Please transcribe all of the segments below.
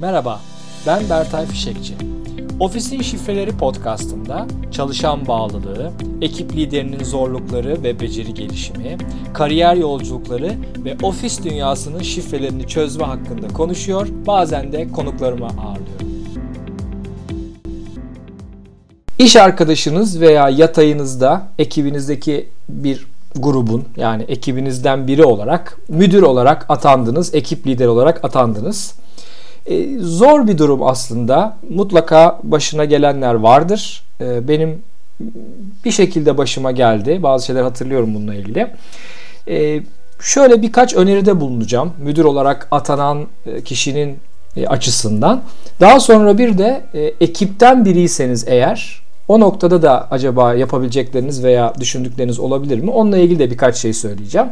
Merhaba, ben Bertay Fişekçi. Ofisin Şifreleri podcastında çalışan bağlılığı, ekip liderinin zorlukları ve beceri gelişimi, kariyer yolculukları ve ofis dünyasının şifrelerini çözme hakkında konuşuyor, bazen de konuklarımı ağırlıyorum. İş arkadaşınız veya yatayınızda ekibinizdeki bir grubun yani ekibinizden biri olarak müdür olarak atandınız, ekip lideri olarak atandınız. E, zor bir durum aslında. Mutlaka başına gelenler vardır. E, benim bir şekilde başıma geldi. Bazı şeyler hatırlıyorum bununla ilgili. E, şöyle birkaç öneride bulunacağım. Müdür olarak atanan e, kişinin e, açısından. Daha sonra bir de e, ekipten biriyseniz eğer o noktada da acaba yapabilecekleriniz veya düşündükleriniz olabilir mi? Onunla ilgili de birkaç şey söyleyeceğim.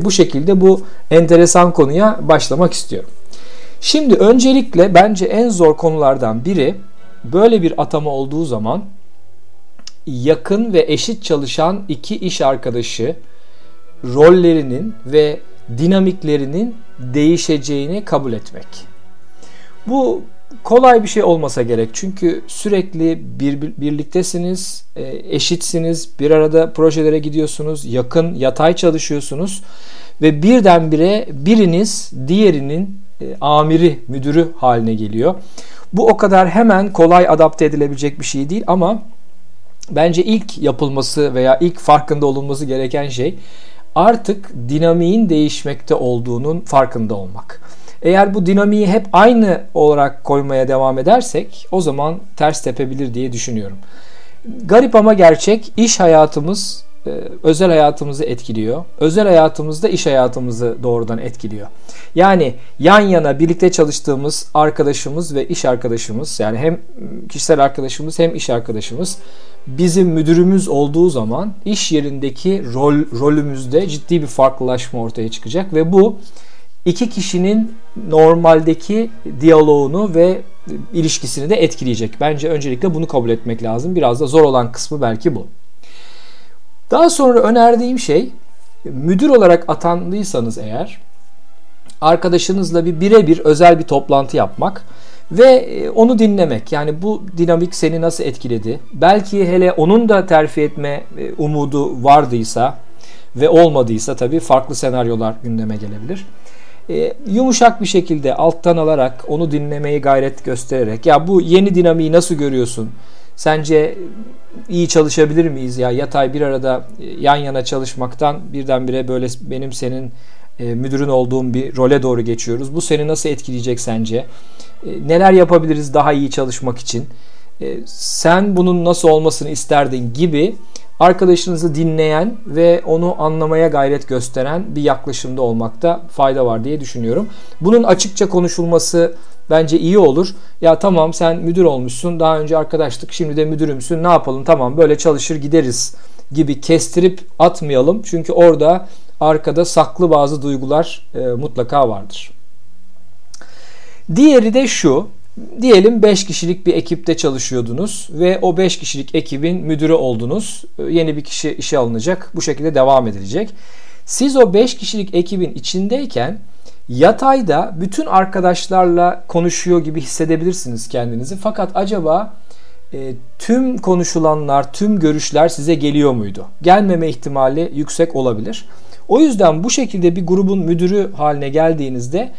Bu şekilde bu enteresan konuya başlamak istiyorum. Şimdi öncelikle bence en zor konulardan biri böyle bir atama olduğu zaman yakın ve eşit çalışan iki iş arkadaşı rollerinin ve dinamiklerinin değişeceğini kabul etmek. Bu kolay bir şey olmasa gerek. Çünkü sürekli bir, bir birliktesiniz, e, eşitsiniz, bir arada projelere gidiyorsunuz, yakın, yatay çalışıyorsunuz ve birdenbire biriniz diğerinin e, amiri, müdürü haline geliyor. Bu o kadar hemen kolay adapte edilebilecek bir şey değil ama bence ilk yapılması veya ilk farkında olunması gereken şey artık dinamiğin değişmekte olduğunun farkında olmak. Eğer bu dinamiği hep aynı olarak koymaya devam edersek o zaman ters tepebilir diye düşünüyorum. Garip ama gerçek iş hayatımız özel hayatımızı etkiliyor. Özel hayatımızda iş hayatımızı doğrudan etkiliyor. Yani yan yana birlikte çalıştığımız arkadaşımız ve iş arkadaşımız yani hem kişisel arkadaşımız hem iş arkadaşımız bizim müdürümüz olduğu zaman iş yerindeki rol rolümüzde ciddi bir farklılaşma ortaya çıkacak ve bu iki kişinin normaldeki diyaloğunu ve ilişkisini de etkileyecek. Bence öncelikle bunu kabul etmek lazım. Biraz da zor olan kısmı belki bu. Daha sonra önerdiğim şey müdür olarak atandıysanız eğer arkadaşınızla bir birebir özel bir toplantı yapmak ve e, onu dinlemek. Yani bu dinamik seni nasıl etkiledi? Belki hele onun da terfi etme e, umudu vardıysa ve olmadıysa tabii farklı senaryolar gündeme gelebilir. E, yumuşak bir şekilde alttan alarak onu dinlemeyi gayret göstererek ya bu yeni dinamiği nasıl görüyorsun? Sence iyi çalışabilir miyiz ya yatay bir arada e, yan yana çalışmaktan birdenbire böyle benim senin e, müdürün olduğum bir role doğru geçiyoruz. Bu seni nasıl etkileyecek sence? E, neler yapabiliriz daha iyi çalışmak için? E, sen bunun nasıl olmasını isterdin gibi arkadaşınızı dinleyen ve onu anlamaya gayret gösteren bir yaklaşımda olmakta fayda var diye düşünüyorum. Bunun açıkça konuşulması bence iyi olur. Ya tamam sen müdür olmuşsun daha önce arkadaştık şimdi de müdürümsün ne yapalım tamam böyle çalışır gideriz gibi kestirip atmayalım. Çünkü orada arkada saklı bazı duygular e, mutlaka vardır. Diğeri de şu. Diyelim 5 kişilik bir ekipte çalışıyordunuz ve o 5 kişilik ekibin müdürü oldunuz. E, yeni bir kişi işe alınacak. Bu şekilde devam edilecek. Siz o 5 kişilik ekibin içindeyken Yatayda bütün arkadaşlarla konuşuyor gibi hissedebilirsiniz kendinizi. Fakat acaba e, tüm konuşulanlar, tüm görüşler size geliyor muydu? Gelmeme ihtimali yüksek olabilir. O yüzden bu şekilde bir grubun müdürü haline geldiğinizde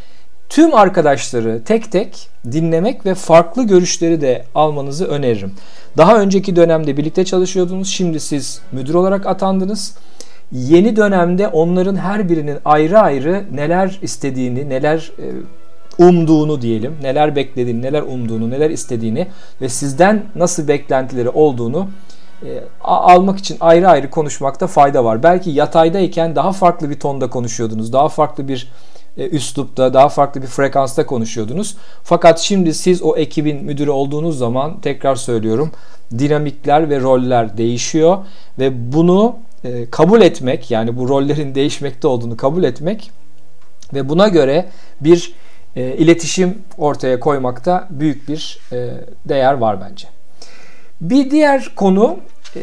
tüm arkadaşları tek tek dinlemek ve farklı görüşleri de almanızı öneririm. Daha önceki dönemde birlikte çalışıyordunuz. Şimdi siz müdür olarak atandınız yeni dönemde onların her birinin ayrı ayrı neler istediğini, neler e, umduğunu diyelim, neler beklediğini, neler umduğunu, neler istediğini ve sizden nasıl beklentileri olduğunu e, almak için ayrı ayrı konuşmakta fayda var. Belki yataydayken daha farklı bir tonda konuşuyordunuz, daha farklı bir üslupta, daha farklı bir frekansta konuşuyordunuz. Fakat şimdi siz o ekibin müdürü olduğunuz zaman tekrar söylüyorum dinamikler ve roller değişiyor ve bunu e, kabul etmek yani bu rollerin değişmekte olduğunu kabul etmek ve buna göre bir e, iletişim ortaya koymakta büyük bir e, değer var bence. Bir diğer konu e,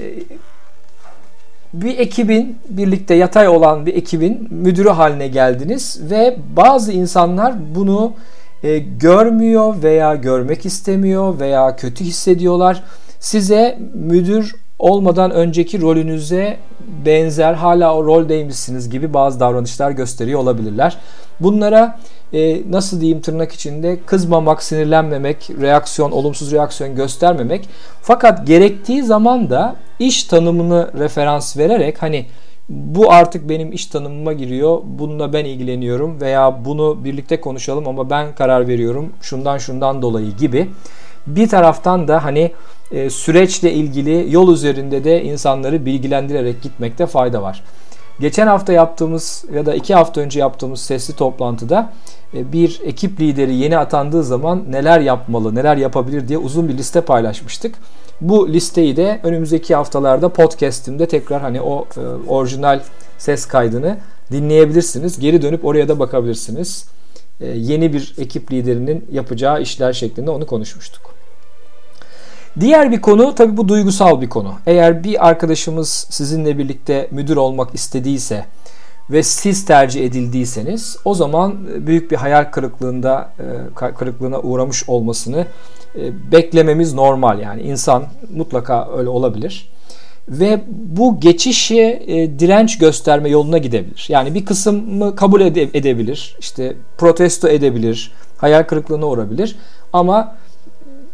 bir ekibin birlikte yatay olan bir ekibin müdürü haline geldiniz ve bazı insanlar bunu e, görmüyor veya görmek istemiyor veya kötü hissediyorlar. Size müdür olmadan önceki rolünüze benzer hala o roldeymişsiniz gibi bazı davranışlar gösteriyor olabilirler. Bunlara e, nasıl diyeyim tırnak içinde kızmamak, sinirlenmemek, reaksiyon, olumsuz reaksiyon göstermemek. Fakat gerektiği zaman da iş tanımını referans vererek hani bu artık benim iş tanımıma giriyor. Bununla ben ilgileniyorum veya bunu birlikte konuşalım ama ben karar veriyorum şundan şundan dolayı gibi. Bir taraftan da hani e, süreçle ilgili yol üzerinde de insanları bilgilendirerek gitmekte fayda var. Geçen hafta yaptığımız ya da iki hafta önce yaptığımız sesli toplantıda e, bir ekip lideri yeni atandığı zaman neler yapmalı, neler yapabilir diye uzun bir liste paylaşmıştık. Bu listeyi de önümüzdeki haftalarda podcast'imde tekrar hani o e, orijinal ses kaydını dinleyebilirsiniz. Geri dönüp oraya da bakabilirsiniz. E, yeni bir ekip liderinin yapacağı işler şeklinde onu konuşmuştuk. Diğer bir konu tabii bu duygusal bir konu. Eğer bir arkadaşımız sizinle birlikte müdür olmak istediyse ve siz tercih edildiyseniz o zaman büyük bir hayal kırıklığında e, kırıklığına uğramış olmasını e, beklememiz normal yani insan mutlaka öyle olabilir. Ve bu geçişi e, direnç gösterme yoluna gidebilir. Yani bir kısmı kabul ede- edebilir, işte protesto edebilir, hayal kırıklığına uğrabilir. Ama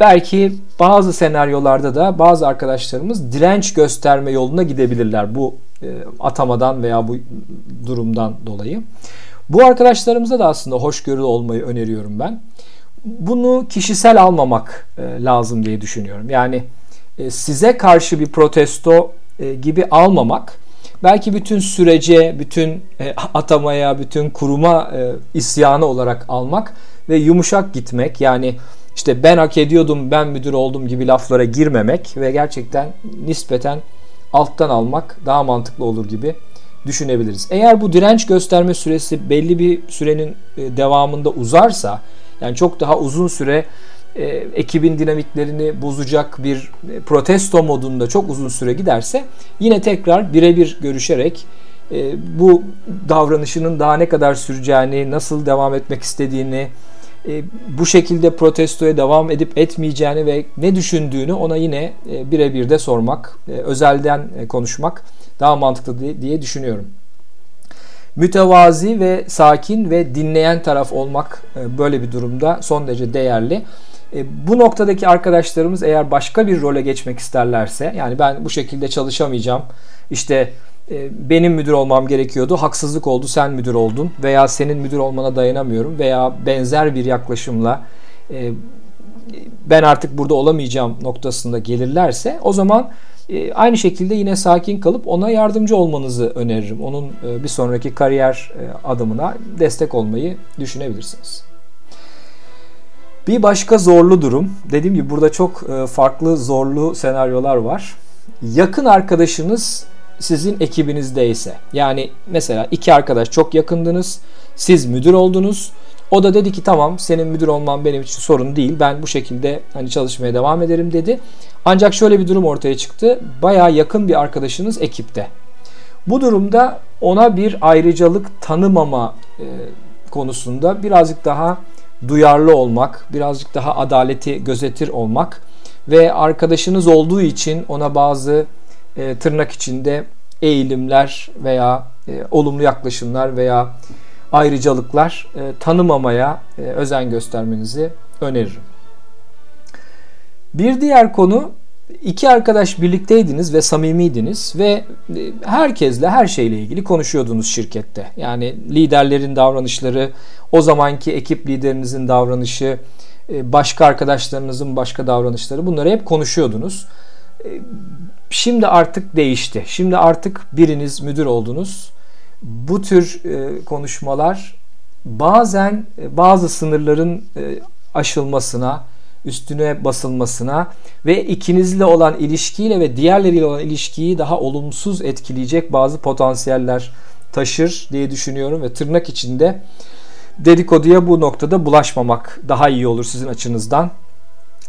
belki bazı senaryolarda da bazı arkadaşlarımız direnç gösterme yoluna gidebilirler bu e, atamadan veya bu durumdan dolayı. Bu arkadaşlarımıza da aslında hoşgörülü olmayı öneriyorum ben. Bunu kişisel almamak e, lazım diye düşünüyorum. Yani e, size karşı bir protesto gibi almamak, belki bütün sürece, bütün atamaya, bütün kuruma isyanı olarak almak ve yumuşak gitmek yani işte ben hak ediyordum, ben müdür oldum gibi laflara girmemek ve gerçekten nispeten alttan almak daha mantıklı olur gibi düşünebiliriz. Eğer bu direnç gösterme süresi belli bir sürenin e, devamında uzarsa yani çok daha uzun süre e, ekibin dinamiklerini bozacak bir e, protesto modunda çok uzun süre giderse yine tekrar birebir görüşerek bu davranışının daha ne kadar süreceğini, nasıl devam etmek istediğini, e, bu şekilde protestoya devam edip etmeyeceğini ve ne düşündüğünü ona yine e, birebir de sormak, e, özelden konuşmak daha mantıklı diye düşünüyorum. Mütevazi ve sakin ve dinleyen taraf olmak böyle bir durumda son derece değerli. Bu noktadaki arkadaşlarımız eğer başka bir role geçmek isterlerse yani ben bu şekilde çalışamayacağım işte benim müdür olmam gerekiyordu. Haksızlık oldu sen müdür oldun veya senin müdür olmana dayanamıyorum veya benzer bir yaklaşımla e, ben artık burada olamayacağım noktasında gelirlerse o zaman e, aynı şekilde yine sakin kalıp ona yardımcı olmanızı öneririm. Onun bir sonraki kariyer adımına destek olmayı düşünebilirsiniz. Bir başka zorlu durum. Dediğim gibi burada çok farklı zorlu senaryolar var. Yakın arkadaşınız sizin ekibinizdeyse. Yani mesela iki arkadaş çok yakındınız siz müdür oldunuz. O da dedi ki tamam senin müdür olman benim için sorun değil ben bu şekilde hani çalışmaya devam ederim dedi. Ancak şöyle bir durum ortaya çıktı. Baya yakın bir arkadaşınız ekipte. Bu durumda ona bir ayrıcalık tanımama e, konusunda birazcık daha duyarlı olmak birazcık daha adaleti gözetir olmak ve arkadaşınız olduğu için ona bazı e, tırnak içinde eğilimler veya e, olumlu yaklaşımlar veya ayrıcalıklar e, tanımamaya e, özen göstermenizi öneririm. Bir diğer konu iki arkadaş birlikteydiniz ve samimiydiniz ve e, herkesle her şeyle ilgili konuşuyordunuz şirkette. Yani liderlerin davranışları, o zamanki ekip liderinizin davranışı, e, başka arkadaşlarınızın başka davranışları bunları hep konuşuyordunuz. Şimdi artık değişti. Şimdi artık biriniz müdür oldunuz. Bu tür e, konuşmalar bazen e, bazı sınırların e, aşılmasına, üstüne basılmasına ve ikinizle olan ilişkiyle ve diğerleriyle olan ilişkiyi daha olumsuz etkileyecek bazı potansiyeller taşır diye düşünüyorum ve tırnak içinde dedikoduya bu noktada bulaşmamak daha iyi olur sizin açınızdan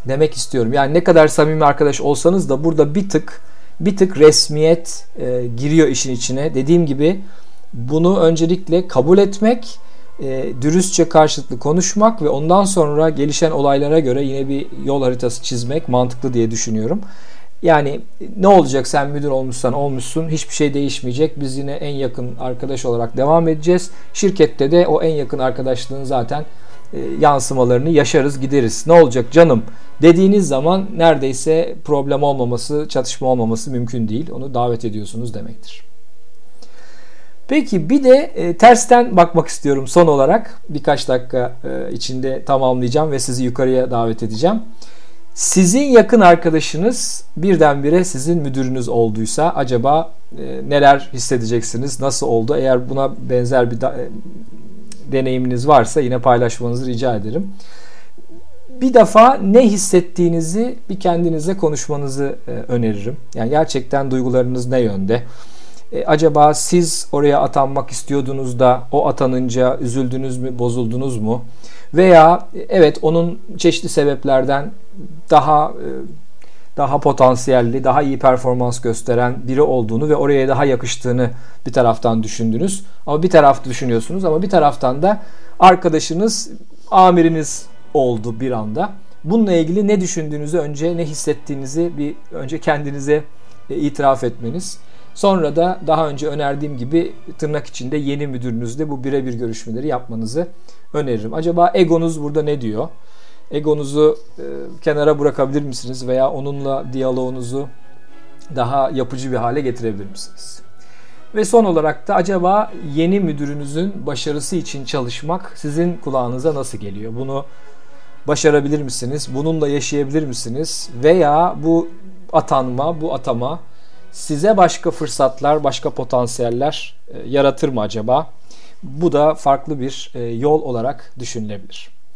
demek istiyorum. Yani ne kadar samimi arkadaş olsanız da burada bir tık bir tık resmiyet e, giriyor işin içine. Dediğim gibi bunu öncelikle kabul etmek e, dürüstçe karşılıklı konuşmak ve ondan sonra gelişen olaylara göre yine bir yol haritası çizmek mantıklı diye düşünüyorum. Yani ne olacak sen müdür olmuşsan olmuşsun hiçbir şey değişmeyecek. Biz yine en yakın arkadaş olarak devam edeceğiz. Şirkette de o en yakın arkadaşlığın zaten yansımalarını yaşarız gideriz. Ne olacak canım dediğiniz zaman neredeyse problem olmaması, çatışma olmaması mümkün değil. Onu davet ediyorsunuz demektir. Peki bir de e, tersten bakmak istiyorum son olarak. Birkaç dakika e, içinde tamamlayacağım ve sizi yukarıya davet edeceğim. Sizin yakın arkadaşınız birdenbire sizin müdürünüz olduysa acaba e, neler hissedeceksiniz? Nasıl oldu? Eğer buna benzer bir da, e, deneyiminiz varsa yine paylaşmanızı rica ederim. Bir defa ne hissettiğinizi bir kendinize konuşmanızı e, öneririm. Yani gerçekten duygularınız ne yönde? E, acaba siz oraya atanmak istiyordunuz da o atanınca üzüldünüz mü, bozuldunuz mu? Veya e, evet onun çeşitli sebeplerden daha e, daha potansiyelli, daha iyi performans gösteren biri olduğunu ve oraya daha yakıştığını bir taraftan düşündünüz. Ama bir taraf düşünüyorsunuz ama bir taraftan da arkadaşınız, amiriniz oldu bir anda. Bununla ilgili ne düşündüğünüzü önce ne hissettiğinizi bir önce kendinize itiraf etmeniz. Sonra da daha önce önerdiğim gibi tırnak içinde yeni müdürünüzle bu birebir görüşmeleri yapmanızı öneririm. Acaba egonuz burada ne diyor? Egonuzu e, kenara bırakabilir misiniz veya onunla diyaloğunuzu daha yapıcı bir hale getirebilir misiniz? Ve son olarak da acaba yeni müdürünüzün başarısı için çalışmak sizin kulağınıza nasıl geliyor? Bunu başarabilir misiniz? Bununla yaşayabilir misiniz? Veya bu atanma, bu atama size başka fırsatlar, başka potansiyeller e, yaratır mı acaba? Bu da farklı bir e, yol olarak düşünülebilir.